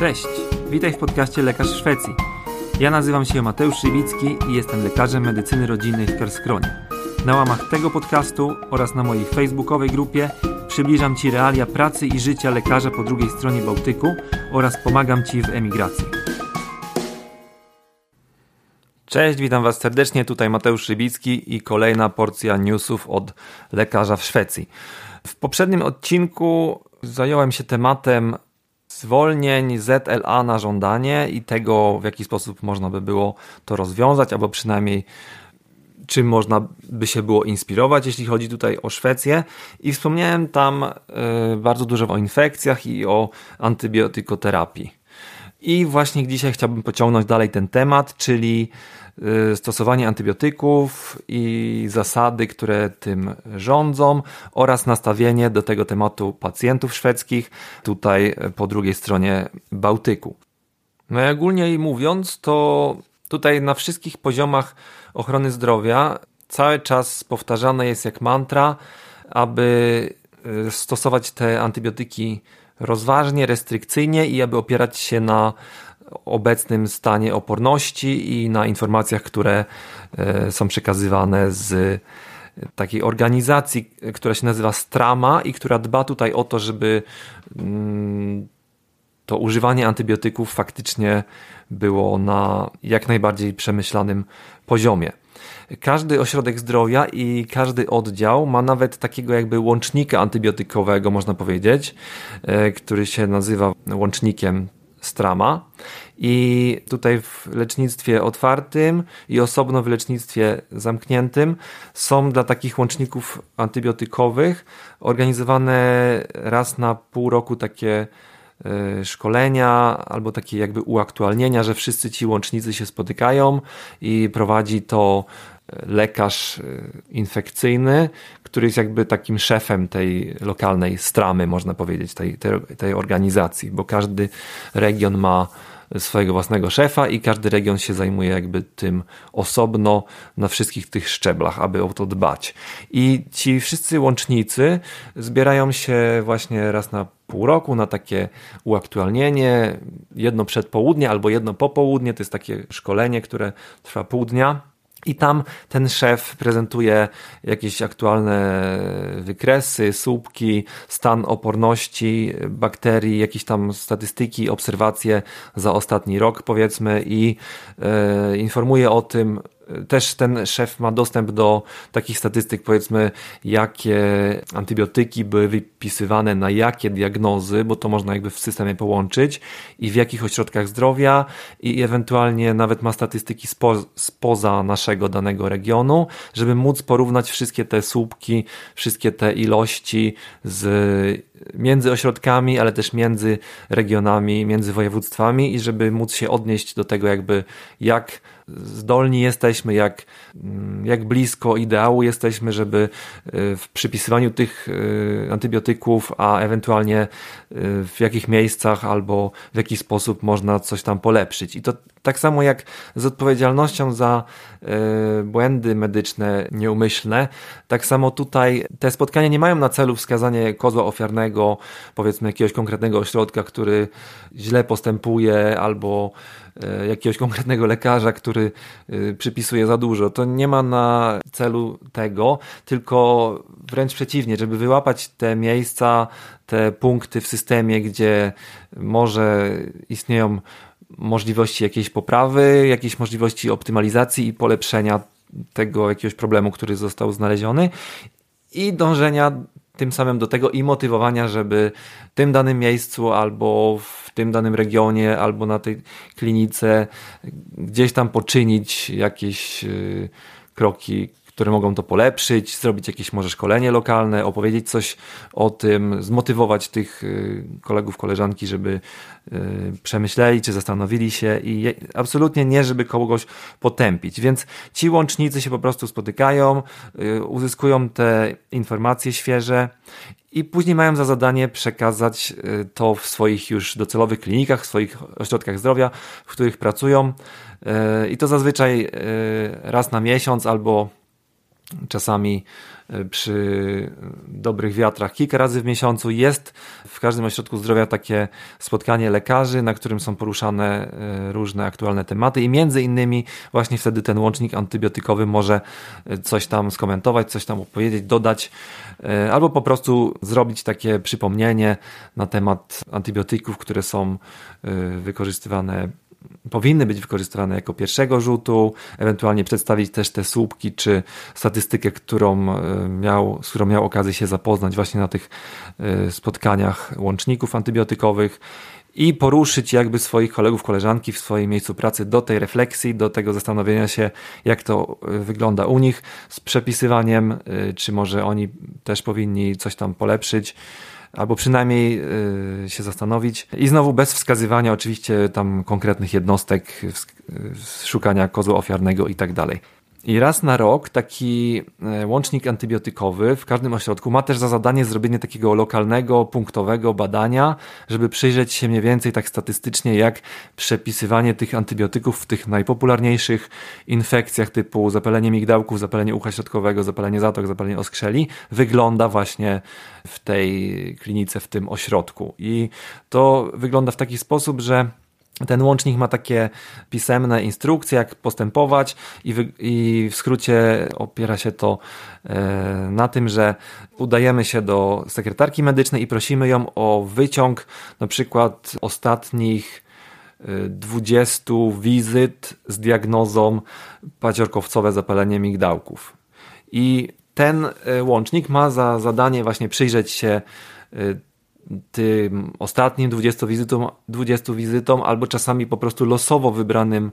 Cześć, witaj w podcaście Lekarz Szwecji. Ja nazywam się Mateusz Szywicki i jestem lekarzem medycyny rodzinnej w Karskronie. Na łamach tego podcastu oraz na mojej facebookowej grupie przybliżam Ci realia pracy i życia lekarza po drugiej stronie Bałtyku oraz pomagam Ci w emigracji. Cześć, witam Was serdecznie. Tutaj Mateusz Szybicki i kolejna porcja newsów od lekarza w Szwecji. W poprzednim odcinku zająłem się tematem zwolnień ZLA na żądanie i tego, w jaki sposób można by było to rozwiązać, albo przynajmniej czym można by się było inspirować, jeśli chodzi tutaj o Szwecję. I wspomniałem tam y, bardzo dużo o infekcjach i o antybiotykoterapii. I właśnie dzisiaj chciałbym pociągnąć dalej ten temat, czyli Y, stosowanie antybiotyków i zasady, które tym rządzą oraz nastawienie do tego tematu pacjentów szwedzkich tutaj po drugiej stronie Bałtyku. Najogólniej mówiąc, to tutaj na wszystkich poziomach ochrony zdrowia cały czas powtarzane jest jak mantra, aby y, stosować te antybiotyki rozważnie, restrykcyjnie i aby opierać się na obecnym stanie oporności i na informacjach, które e, są przekazywane z takiej organizacji, która się nazywa Strama i która dba tutaj o to, żeby mm, to używanie antybiotyków faktycznie było na jak najbardziej przemyślanym poziomie. Każdy ośrodek zdrowia i każdy oddział ma nawet takiego jakby łącznika antybiotykowego, można powiedzieć, e, który się nazywa łącznikiem strama. I tutaj w lecznictwie otwartym i osobno w lecznictwie zamkniętym są dla takich łączników antybiotykowych organizowane raz na pół roku takie szkolenia albo takie jakby uaktualnienia, że wszyscy ci łącznicy się spotykają i prowadzi to lekarz e, infekcyjny, który jest jakby takim szefem tej lokalnej stramy, można powiedzieć, tej, tej, tej organizacji, bo każdy region ma swojego własnego szefa i każdy region się zajmuje jakby tym osobno na wszystkich tych szczeblach, aby o to dbać. I ci wszyscy łącznicy zbierają się właśnie raz na pół roku na takie uaktualnienie, jedno przed południe albo jedno po południe, to jest takie szkolenie, które trwa pół dnia i tam ten szef prezentuje jakieś aktualne wykresy, słupki, stan oporności bakterii, jakieś tam statystyki, obserwacje za ostatni rok, powiedzmy, i e, informuje o tym, też ten szef ma dostęp do takich statystyk, powiedzmy, jakie antybiotyki były wypisywane na jakie diagnozy, bo to można jakby w systemie połączyć i w jakich ośrodkach zdrowia i ewentualnie nawet ma statystyki spo, spoza naszego danego regionu, żeby móc porównać wszystkie te słupki, wszystkie te ilości z między ośrodkami, ale też między regionami, między województwami i żeby móc się odnieść do tego jakby jak zdolni jesteśmy, jak, mm, jak blisko ideału jesteśmy, żeby y, w przypisywaniu tych y, antybiotyków, a ewentualnie y, w jakich miejscach albo w jaki sposób można coś tam polepszyć. I to tak samo jak z odpowiedzialnością za błędy medyczne nieumyślne, tak samo tutaj te spotkania nie mają na celu wskazanie kozła ofiarnego, powiedzmy jakiegoś konkretnego ośrodka, który źle postępuje albo jakiegoś konkretnego lekarza, który e, przypisuje za dużo. To nie ma na celu tego, tylko wręcz przeciwnie, żeby wyłapać te miejsca, te punkty w systemie, gdzie może istnieją możliwości jakiejś poprawy, jakieś możliwości optymalizacji i polepszenia tego jakiegoś problemu, który został znaleziony i dążenia tym samym do tego i motywowania, żeby w tym danym miejscu albo w tym danym regionie, albo na tej klinice gdzieś tam poczynić jakieś y, kroki, które mogą to polepszyć, zrobić jakieś może szkolenie lokalne, opowiedzieć coś o tym, zmotywować tych y, kolegów, koleżanki, żeby y, przemyśleli, czy zastanowili się i absolutnie nie, żeby kogoś potępić. Więc ci łącznicy się po prostu spotykają, y, uzyskują te informacje świeże i później mają za zadanie przekazać to w swoich już docelowych klinikach, w swoich ośrodkach zdrowia, w których pracują. I to zazwyczaj raz na miesiąc albo czasami e, przy dobrych wiatrach kilka razy w miesiącu. Jest w każdym ośrodku zdrowia takie spotkanie lekarzy, na którym są poruszane e, różne aktualne tematy i między innymi właśnie wtedy ten łącznik antybiotykowy może e, coś tam skomentować, coś tam opowiedzieć, dodać albo po prostu zrobić takie przypomnienie na temat antybiotyków, które są wykorzystywane powinny być wykorzystywane jako pierwszego rzutu, ewentualnie przedstawić też te słupki czy statystykę, którą e, miał, z którą miał okazję się zapoznać właśnie na tych e, spotkaniach łączników antybiotykowych i poruszyć jakby swoich kolegów, koleżanki w swoim miejscu pracy do tej refleksji, do tego zastanowienia się, jak to e, wygląda u nich z przepisywaniem, czy może oni też powinni coś tam polepszyć albo przynajmniej y, się zastanowić. I znowu bez wskazywania oczywiście tam konkretnych jednostek, szukania kozła ofiarnego i tak dalej. I raz na rok taki e, łącznik antybiotykowy w każdym ośrodku ma też za zadanie zrobienie takiego lokalnego, punktowego badania, żeby przyjrzeć się mniej więcej tak statystycznie, jak przepisywanie tych antybiotyków w tych najpopularniejszych infekcjach typu zapalenie migdałków, zapalenie ucha środkowego, zapalenie zatok, zapalenie oskrzeli wygląda właśnie w tej klinice, w tym ośrodku. I to wygląda w taki sposób, że ten łącznik ma takie pisemne instrukcje, jak postępować, i w, i w skrócie opiera się to e, na tym, że udajemy się do sekretarki medycznej i prosimy ją o wyciąg na przykład ostatnich 20 e, wizyt z diagnozą paciorkowcowe zapalenie migdałków. I ten e, łącznik ma za zadanie właśnie przyjrzeć się tym ostatnim 20 wizytom, 20 wizytom, albo czasami po prostu losowo wybranym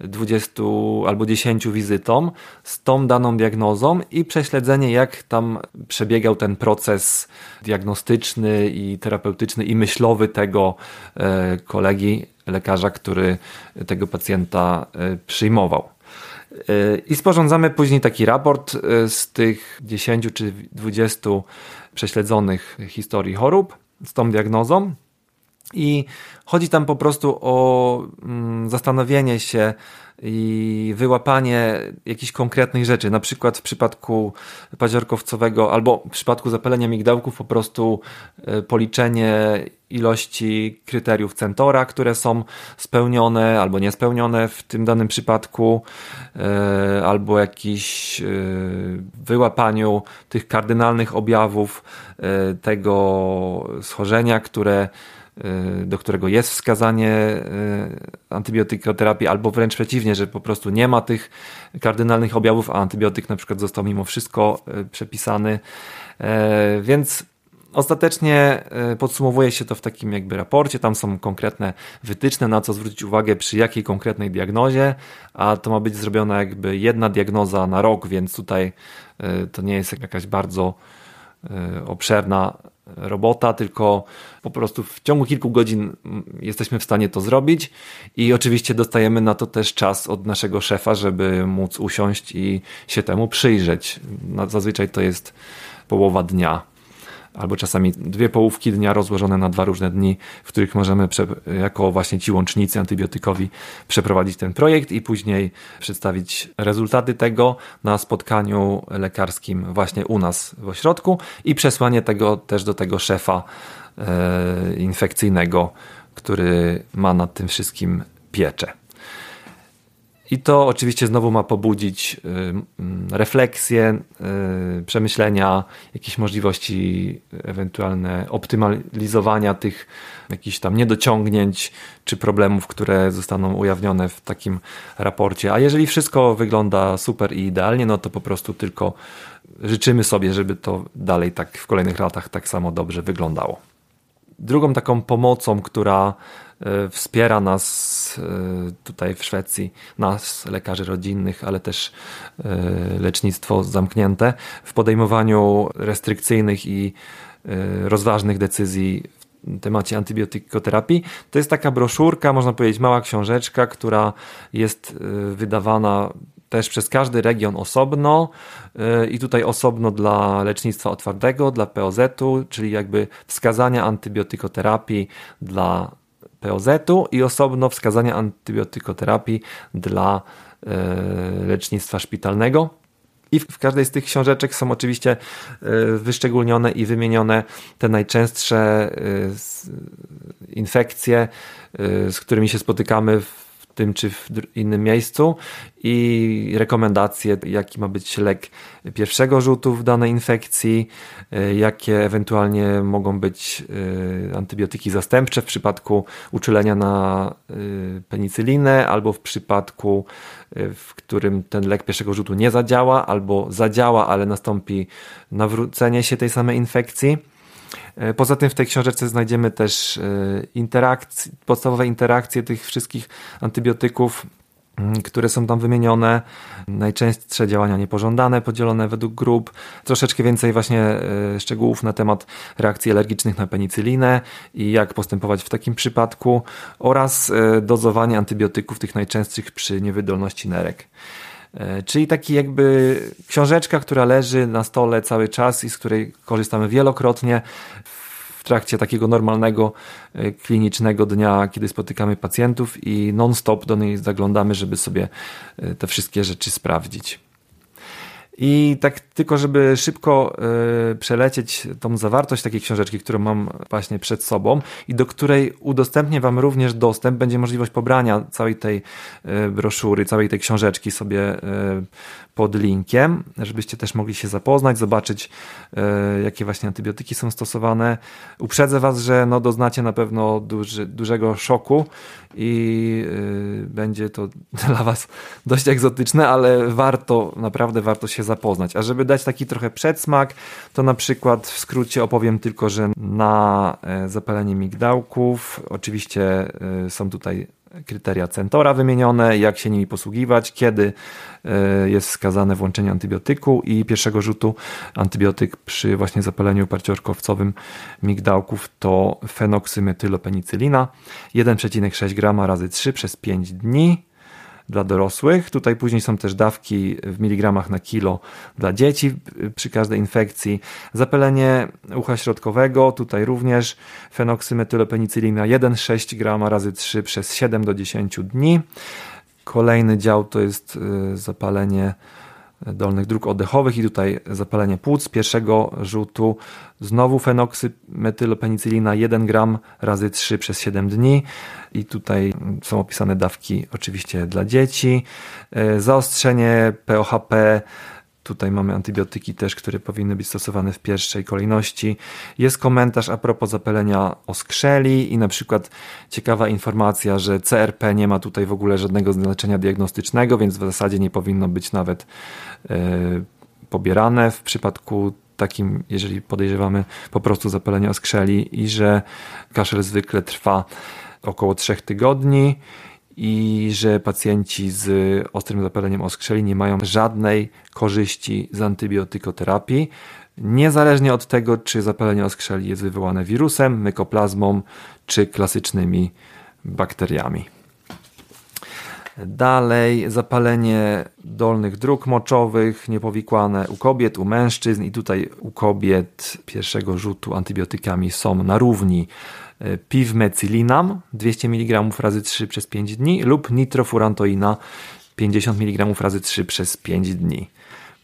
20 albo 10 wizytom z tą daną diagnozą i prześledzenie, jak tam przebiegał ten proces diagnostyczny i terapeutyczny i myślowy tego e, kolegi, lekarza, który tego pacjenta e, przyjmował. E, I sporządzamy później taki raport z tych 10 czy 20 prześledzonych historii chorób z tą diagnozą. I chodzi tam po prostu o mm, zastanowienie się i wyłapanie jakichś konkretnych rzeczy. Na przykład w przypadku paziorkowcowego albo w przypadku zapalenia migdałków po prostu e, policzenie ilości kryteriów Centora, które są spełnione albo niespełnione w tym danym przypadku, e, albo jakiś e, wyłapaniu tych kardynalnych objawów tego schorzenia, które do którego jest wskazanie y, antybiotykoterapii, albo wręcz przeciwnie, że po prostu nie ma tych kardynalnych objawów, a antybiotyk na przykład został mimo wszystko y, przepisany. E, więc Ostatecznie y, podsumowuje się to w takim jakby raporcie, tam są konkretne wytyczne, na co zwrócić uwagę przy jakiej konkretnej diagnozie, a to ma być zrobiona jakby jedna diagnoza na rok, więc tutaj to nie jest jakaś bardzo obszerna robota, tylko po prostu w ciągu kilku godzin jesteśmy w stanie to zrobić i oczywiście dostajemy na to też czas od naszego szefa, żeby móc usiąść i się temu przyjrzeć. Zazwyczaj to jest połowa dnia albo czasami dwie połówki dnia rozłożone na dwa różne dni, w których możemy jako właśnie ci łącznicy antybiotykowi przeprowadzić ten projekt i później przedstawić rezultaty tego na spotkaniu lekarskim właśnie u nas w ośrodku i przesłanie tego też do tego szefa e, infekcyjnego, który ma nad tym wszystkim pieczę. I to oczywiście znowu ma pobudzić y, mm, refleksję, y, przemyślenia, jakieś możliwości ewentualne optymalizowania tych jakichś tam niedociągnięć czy problemów, które zostaną ujawnione w takim raporcie. A jeżeli wszystko wygląda super i idealnie, no to po prostu tylko życzymy sobie, żeby to dalej tak w kolejnych latach tak samo dobrze wyglądało. Drugą taką pomocą, która wspiera nas e, tutaj w Szwecji, nas, lekarzy rodzinnych, ale też e, lecznictwo zamknięte w podejmowaniu restrykcyjnych i rozważnych decyzji w temacie antybiotykoterapii. To jest taka broszurka, można powiedzieć mała książeczka, która jest wydawana też przez każdy region osobno i tutaj osobno dla lecznictwa otwartego, dla POZ-u, czyli jakby wskazania antybiotykoterapii dla POZ-u i osobno wskazania antybiotykoterapii dla e, lecznictwa szpitalnego. I w każdej z tych książeczek są oczywiście wyszczególnione i wymienione te najczęstsze infekcje, z którymi się spotykamy w tym czy w innym miejscu i rekomendacje, jaki ma być lek pierwszego rzutu w danej infekcji, e, jakie ewentualnie mogą być e, antybiotyki zastępcze w przypadku uczulenia na e, penicylinę albo w przypadku, w którym ten lek pierwszego rzutu nie zadziała albo zadziała, ale nastąpi nawrócenie się tej samej infekcji. E, poza tym w tej książeczce znajdziemy też e, interakcje, podstawowe interakcje tych wszystkich antybiotyków, mm, które są tam wymienione, najczęstsze działania niepożądane, podzielone według grup, troszeczkę więcej właśnie e, szczegółów na temat reakcji alergicznych na penicylinę i jak postępować w takim przypadku oraz dozowanie antybiotyków tych najczęstszych przy niewydolności nerek. E, czyli taki jakby książeczka, która leży na stole cały czas i z której korzystamy wielokrotnie w trakcie takiego normalnego e, klinicznego dnia, kiedy spotykamy pacjentów i non-stop do niej zaglądamy, żeby sobie e, te wszystkie rzeczy sprawdzić. I tak tylko, żeby szybko y, przelecieć tą zawartość takiej książeczki, którą mam właśnie przed sobą i do której udostępnię Wam również dostęp, będzie możliwość pobrania całej tej y, broszury, całej tej książeczki sobie y, pod linkiem, żebyście też mogli się zapoznać, zobaczyć jakie właśnie antybiotyki są stosowane. Uprzedzę Was, że no doznacie na pewno duży, dużego szoku i będzie to dla Was dość egzotyczne, ale warto, naprawdę warto się zapoznać. A żeby dać taki trochę przedsmak, to na przykład w skrócie opowiem tylko, że na e, zapalenie migdałków oczywiście e, są tutaj kryteria Centora wymienione, jak się nimi posługiwać, kiedy e, jest wskazane włączenie antybiotyku i pierwszego rzutu antybiotyk przy właśnie zapaleniu parciorkowcowym migdałków to fenoksymetylopenicylinina 1,6 g razy 3 przez 5 dni dla dorosłych. Tutaj później są też dawki w miligramach na kilo dla dzieci przy każdej infekcji. Zapalenie ucha środkowego, tutaj również fenoksymetylopenicylina 1,6 g razy 3 przez 7 do 10 dni. Kolejny dział to jest y, zapalenie dolnych dróg oddechowych i tutaj zapalenie płuc pierwszego rzutu. Znowu fenoksymetylopenicylina 1 gram razy 3 przez 7 dni i tutaj są opisane dawki oczywiście dla dzieci. E, zaostrzenie POHP Tutaj mamy antybiotyki też, które powinny być stosowane w pierwszej kolejności. Jest komentarz a propos zapalenia oskrzeli i na przykład ciekawa informacja, że CRP nie ma tutaj w ogóle żadnego znaczenia diagnostycznego, więc w zasadzie nie powinno być nawet yy, pobierane w przypadku takim, jeżeli podejrzewamy po prostu zapalenie oskrzeli i że kaszel zwykle trwa około 3 tygodni i że pacjenci z ostrym zapaleniem oskrzeli nie mają żadnej korzyści z antybiotykoterapii, niezależnie od tego, czy zapalenie oskrzeli jest wywołane wirusem, mykoplazmą czy klasycznymi bakteriami. Dalej zapalenie dolnych dróg moczowych, niepowikłane u kobiet, u mężczyzn i tutaj u kobiet pierwszego rzutu antybiotykami są na równi piwmecylinam 200 mg razy 3 przez 5 dni lub nitrofurantoina 50 mg razy 3 przez 5 dni.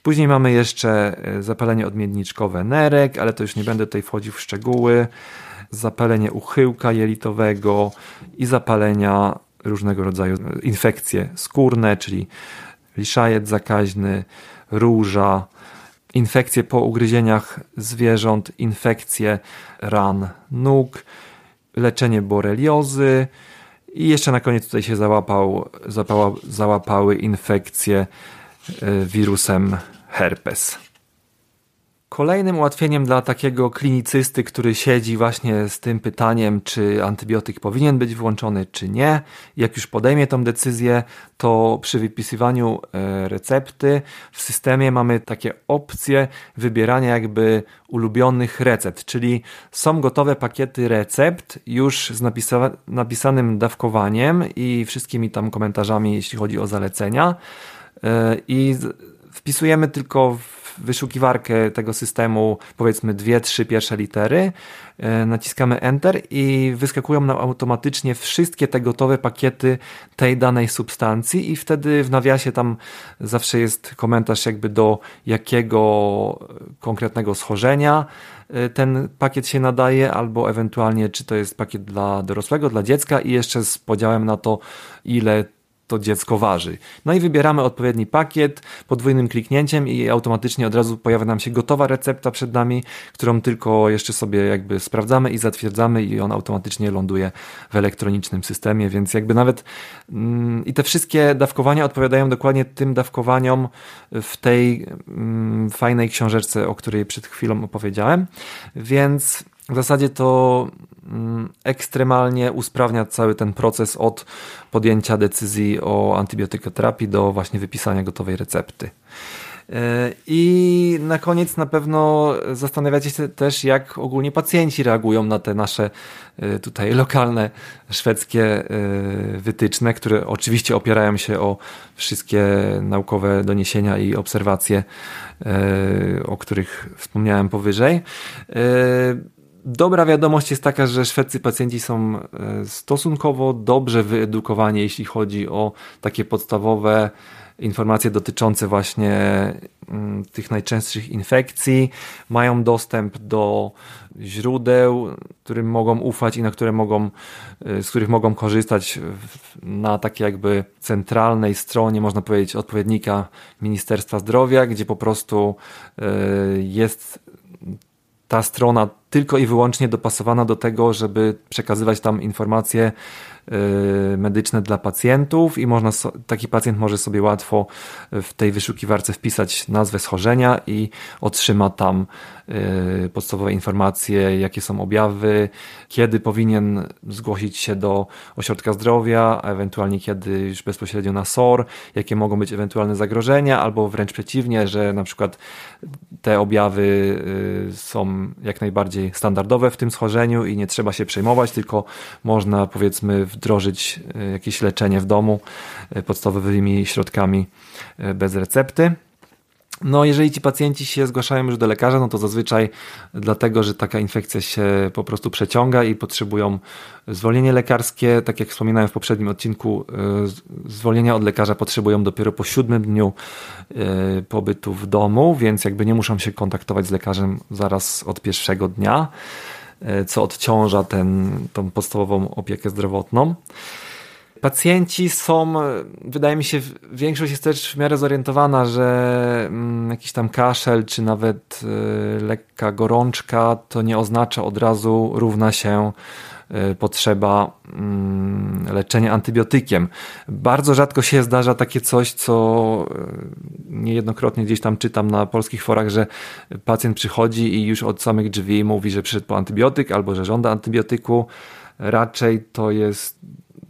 Później mamy jeszcze e, zapalenie odmienniczkowe nerek, ale to już nie będę tutaj wchodził w szczegóły. Zapalenie uchyłka jelitowego i zapalenia różnego rodzaju infekcje skórne, czyli liszajec zakaźny, róża, infekcje po ugryzieniach zwierząt, infekcje ran nóg, leczenie boreliozy i jeszcze na koniec tutaj się załapał, załapały infekcje e, wirusem herpes. Kolejnym ułatwieniem dla takiego klinicysty, który siedzi właśnie z tym pytaniem, czy antybiotyk powinien być włączony, czy nie, jak już podejmie tą decyzję, to przy wypisywaniu e, recepty w systemie mamy takie opcje wybierania jakby ulubionych recept, czyli są gotowe pakiety recept już z napisa napisanym dawkowaniem i wszystkimi tam komentarzami, jeśli chodzi o zalecenia. E, I wpisujemy tylko w wyszukiwarkę tego systemu powiedzmy dwie, trzy pierwsze litery, e, naciskamy Enter i wyskakują nam automatycznie wszystkie te gotowe pakiety tej danej substancji i wtedy w nawiasie tam zawsze jest komentarz jakby do jakiego konkretnego schorzenia e, ten pakiet się nadaje, albo ewentualnie czy to jest pakiet dla dorosłego, dla dziecka i jeszcze z podziałem na to, ile to dziecko waży. No i wybieramy odpowiedni pakiet podwójnym kliknięciem i automatycznie od razu pojawia nam się gotowa recepta przed nami, którą tylko jeszcze sobie jakby sprawdzamy i zatwierdzamy i on automatycznie ląduje w elektronicznym systemie, więc jakby nawet mm, i te wszystkie dawkowania odpowiadają dokładnie tym dawkowaniom w tej mm, fajnej książeczce, o której przed chwilą opowiedziałem, więc w zasadzie to mm, ekstremalnie usprawnia cały ten proces od podjęcia decyzji o antybiotykoterapii do właśnie wypisania gotowej recepty. E, I na koniec na pewno zastanawiacie się też, jak ogólnie pacjenci reagują na te nasze e, tutaj lokalne szwedzkie e, wytyczne, które oczywiście opierają się o wszystkie naukowe doniesienia i obserwacje, o których wspomniałem powyżej. Dobra wiadomość jest taka, że szwedzcy pacjenci są e, stosunkowo dobrze wyedukowani, jeśli chodzi o takie podstawowe informacje dotyczące właśnie mm, tych najczęstszych infekcji. Mają dostęp do źródeł, którym mogą ufać i na które mogą, e, z których mogą korzystać na takiej jakby centralnej stronie, można powiedzieć, odpowiednika Ministerstwa Zdrowia, gdzie po prostu e, jest ta strona tylko i wyłącznie dopasowana do tego, żeby przekazywać tam informacje medyczne dla pacjentów i można, taki pacjent może sobie łatwo w tej wyszukiwarce wpisać nazwę schorzenia i otrzyma tam y, podstawowe informacje, jakie są objawy, kiedy powinien zgłosić się do ośrodka zdrowia, a ewentualnie kiedy już bezpośrednio na SOR, jakie mogą być ewentualne zagrożenia, albo wręcz przeciwnie, że na przykład te objawy y, są jak najbardziej standardowe w tym schorzeniu i nie trzeba się przejmować, tylko można powiedzmy wdrożyć e, jakieś leczenie w domu e, podstawowymi środkami e, bez recepty. No, jeżeli ci pacjenci się zgłaszają już do lekarza, no to zazwyczaj dlatego, że taka infekcja się po prostu przeciąga i potrzebują zwolnienie lekarskie. Tak jak wspominałem w poprzednim odcinku, zwolnienia od lekarza potrzebują dopiero po siódmym dniu pobytu w domu, więc jakby nie muszą się kontaktować z lekarzem zaraz od pierwszego dnia. E, co odciąża ten, tą podstawową opiekę zdrowotną. Pacjenci są, wydaje mi się, większość jest też w miarę zorientowana, że mm, jakiś tam kaszel, czy nawet e, lekka gorączka, to nie oznacza od razu równa się Y, potrzeba mm, leczenia antybiotykiem. Bardzo rzadko się zdarza takie coś, co y, niejednokrotnie gdzieś tam czytam na polskich forach, że pacjent przychodzi i już od samych drzwi mówi, że przyszedł po antybiotyk albo że żąda antybiotyku. Raczej to jest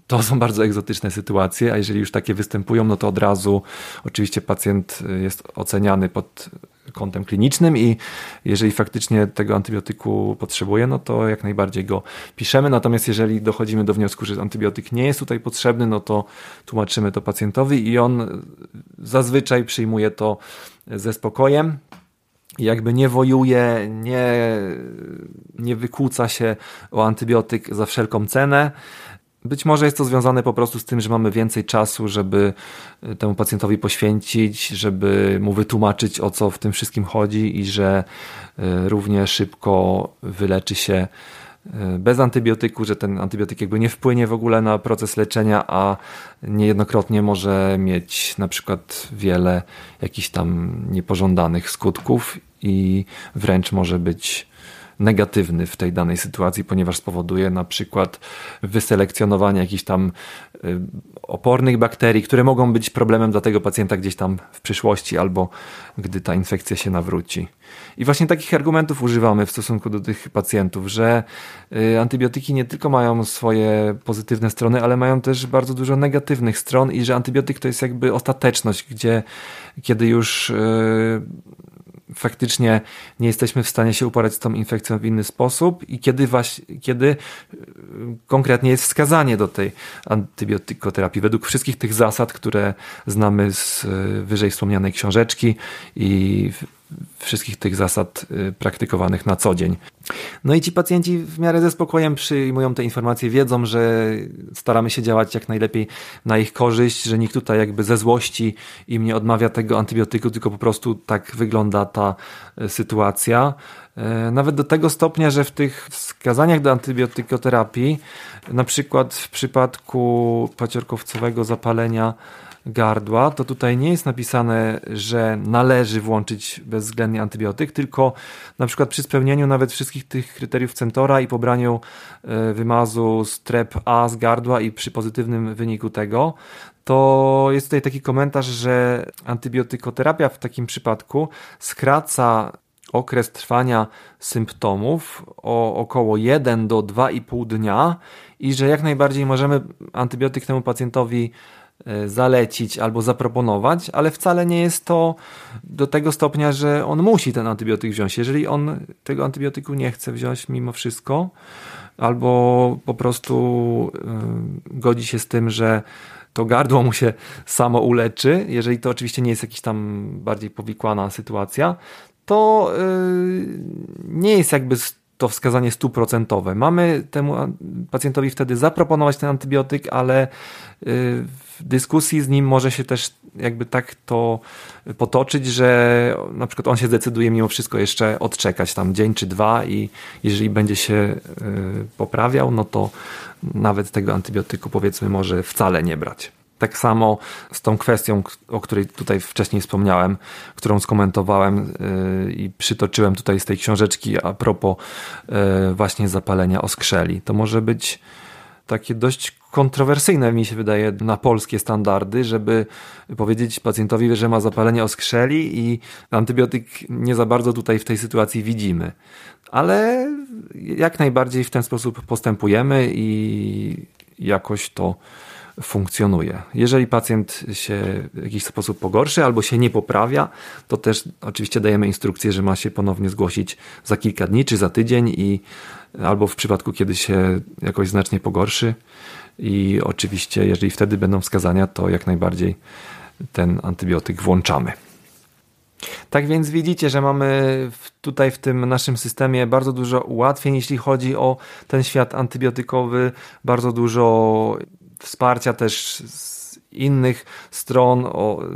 to są bardzo egzotyczne sytuacje, a jeżeli już takie występują, no to od razu oczywiście pacjent jest oceniany pod kątem klinicznym i jeżeli faktycznie tego antybiotyku potrzebuje, no to jak najbardziej go piszemy. Natomiast jeżeli dochodzimy do wniosku, że antybiotyk nie jest tutaj potrzebny, no to tłumaczymy to pacjentowi i on zazwyczaj przyjmuje to ze spokojem jakby nie wojuje, nie, nie wykłóca się o antybiotyk za wszelką cenę. Być może jest to związane po prostu z tym, że mamy więcej czasu, żeby e, temu pacjentowi poświęcić, żeby mu wytłumaczyć o co w tym wszystkim chodzi i że e, równie szybko wyleczy się e, bez antybiotyku, że ten antybiotyk jakby nie wpłynie w ogóle na proces leczenia, a niejednokrotnie może mieć na przykład wiele jakichś tam niepożądanych skutków i wręcz może być negatywny w tej danej sytuacji, ponieważ spowoduje na przykład wyselekcjonowanie jakichś tam y, opornych bakterii, które mogą być problemem dla tego pacjenta gdzieś tam w przyszłości albo gdy ta infekcja się nawróci. I właśnie takich argumentów używamy w stosunku do tych pacjentów, że y, antybiotyki nie tylko mają swoje pozytywne strony, ale mają też bardzo dużo negatywnych stron i że antybiotyk to jest jakby ostateczność, gdzie kiedy już y, faktycznie nie jesteśmy w stanie się uporać z tą infekcją w inny sposób i kiedy, właśnie, kiedy y, konkretnie jest wskazanie do tej antybiotykoterapii według wszystkich tych zasad, które znamy z y, wyżej wspomnianej książeczki i wszystkich tych zasad y, praktykowanych na co dzień. No i ci pacjenci w miarę ze spokojem przyjmują te informacje, wiedzą, że staramy się działać jak najlepiej na ich korzyść, że nikt tutaj jakby ze złości im nie odmawia tego antybiotyku, tylko po prostu tak wygląda ta y, sytuacja. Y, nawet do tego stopnia, że w tych wskazaniach do antybiotykoterapii, na przykład w przypadku paciorkowcowego zapalenia gardła, to tutaj nie jest napisane, że należy włączyć bezwzględnie antybiotyk, tylko na przykład przy spełnieniu nawet wszystkich tych kryteriów Centora i pobraniu e, wymazu strep A z gardła i przy pozytywnym wyniku tego, to jest tutaj taki komentarz, że antybiotykoterapia w takim przypadku skraca okres trwania symptomów o około 1 do 2,5 dnia i że jak najbardziej możemy antybiotyk temu pacjentowi E, zalecić albo zaproponować, ale wcale nie jest to do tego stopnia, że on musi ten antybiotyk wziąć. Jeżeli on tego antybiotyku nie chce wziąć mimo wszystko, albo po prostu e, godzi się z tym, że to gardło mu się samo uleczy, jeżeli to oczywiście nie jest jakaś tam bardziej powikłana sytuacja, to e, nie jest jakby to wskazanie stuprocentowe. Mamy temu pacjentowi wtedy zaproponować ten antybiotyk, ale w dyskusji z nim może się też jakby tak to potoczyć, że na przykład on się zdecyduje mimo wszystko jeszcze odczekać tam dzień czy dwa i jeżeli będzie się y, poprawiał, no to nawet tego antybiotyku powiedzmy może wcale nie brać. Tak samo z tą kwestią, o której tutaj wcześniej wspomniałem, którą skomentowałem y, i przytoczyłem tutaj z tej książeczki a propos y, właśnie zapalenia oskrzeli. To może być takie dość kontrowersyjne, mi się wydaje, na polskie standardy, żeby powiedzieć pacjentowi, że ma zapalenie oskrzeli i antybiotyk nie za bardzo tutaj w tej sytuacji widzimy. Ale jak najbardziej w ten sposób postępujemy i jakoś to funkcjonuje. Jeżeli pacjent się w jakiś sposób pogorszy albo się nie poprawia, to też oczywiście dajemy instrukcję, że ma się ponownie zgłosić za kilka dni czy za tydzień i albo w przypadku, kiedy się jakoś znacznie pogorszy i oczywiście jeżeli wtedy będą wskazania, to jak najbardziej ten antybiotyk włączamy. Tak więc widzicie, że mamy tutaj w tym naszym systemie bardzo dużo ułatwień, jeśli chodzi o ten świat antybiotykowy, bardzo dużo wsparcia też z innych stron,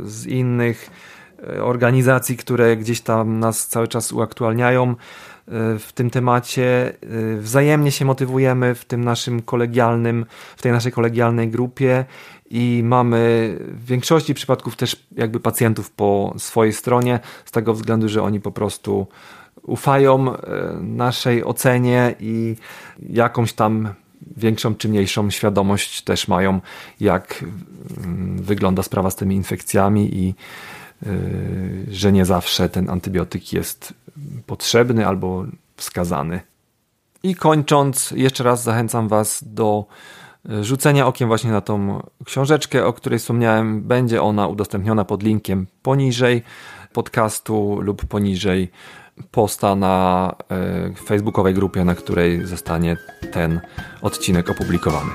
z innych e, organizacji, które gdzieś tam nas cały czas uaktualniają e, w tym temacie. E, wzajemnie się motywujemy w tym naszym kolegialnym, w tej naszej kolegialnej grupie i mamy w większości przypadków też jakby pacjentów po swojej stronie, z tego względu, że oni po prostu ufają naszej ocenie i jakąś tam większą czy mniejszą świadomość też mają, jak mm, wygląda sprawa z tymi infekcjami i y, że nie zawsze ten antybiotyk jest potrzebny albo wskazany. I kończąc, jeszcze raz zachęcam Was do y, rzucenia okiem właśnie na tą książeczkę, o której wspomniałem. Będzie ona udostępniona pod linkiem poniżej podcastu lub poniżej posta na e, facebookowej grupie, na której zostanie ten odcinek opublikowany.